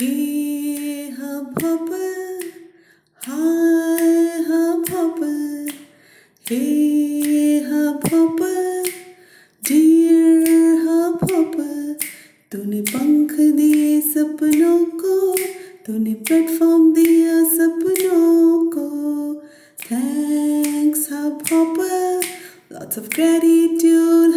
Hey Hub hi Hub hey Hub dear Hub तूने पंख दिए सपनों को, तूने प्लेटफॉर्म दिया सपनों को। Thanks Hubhopper lots of gratitude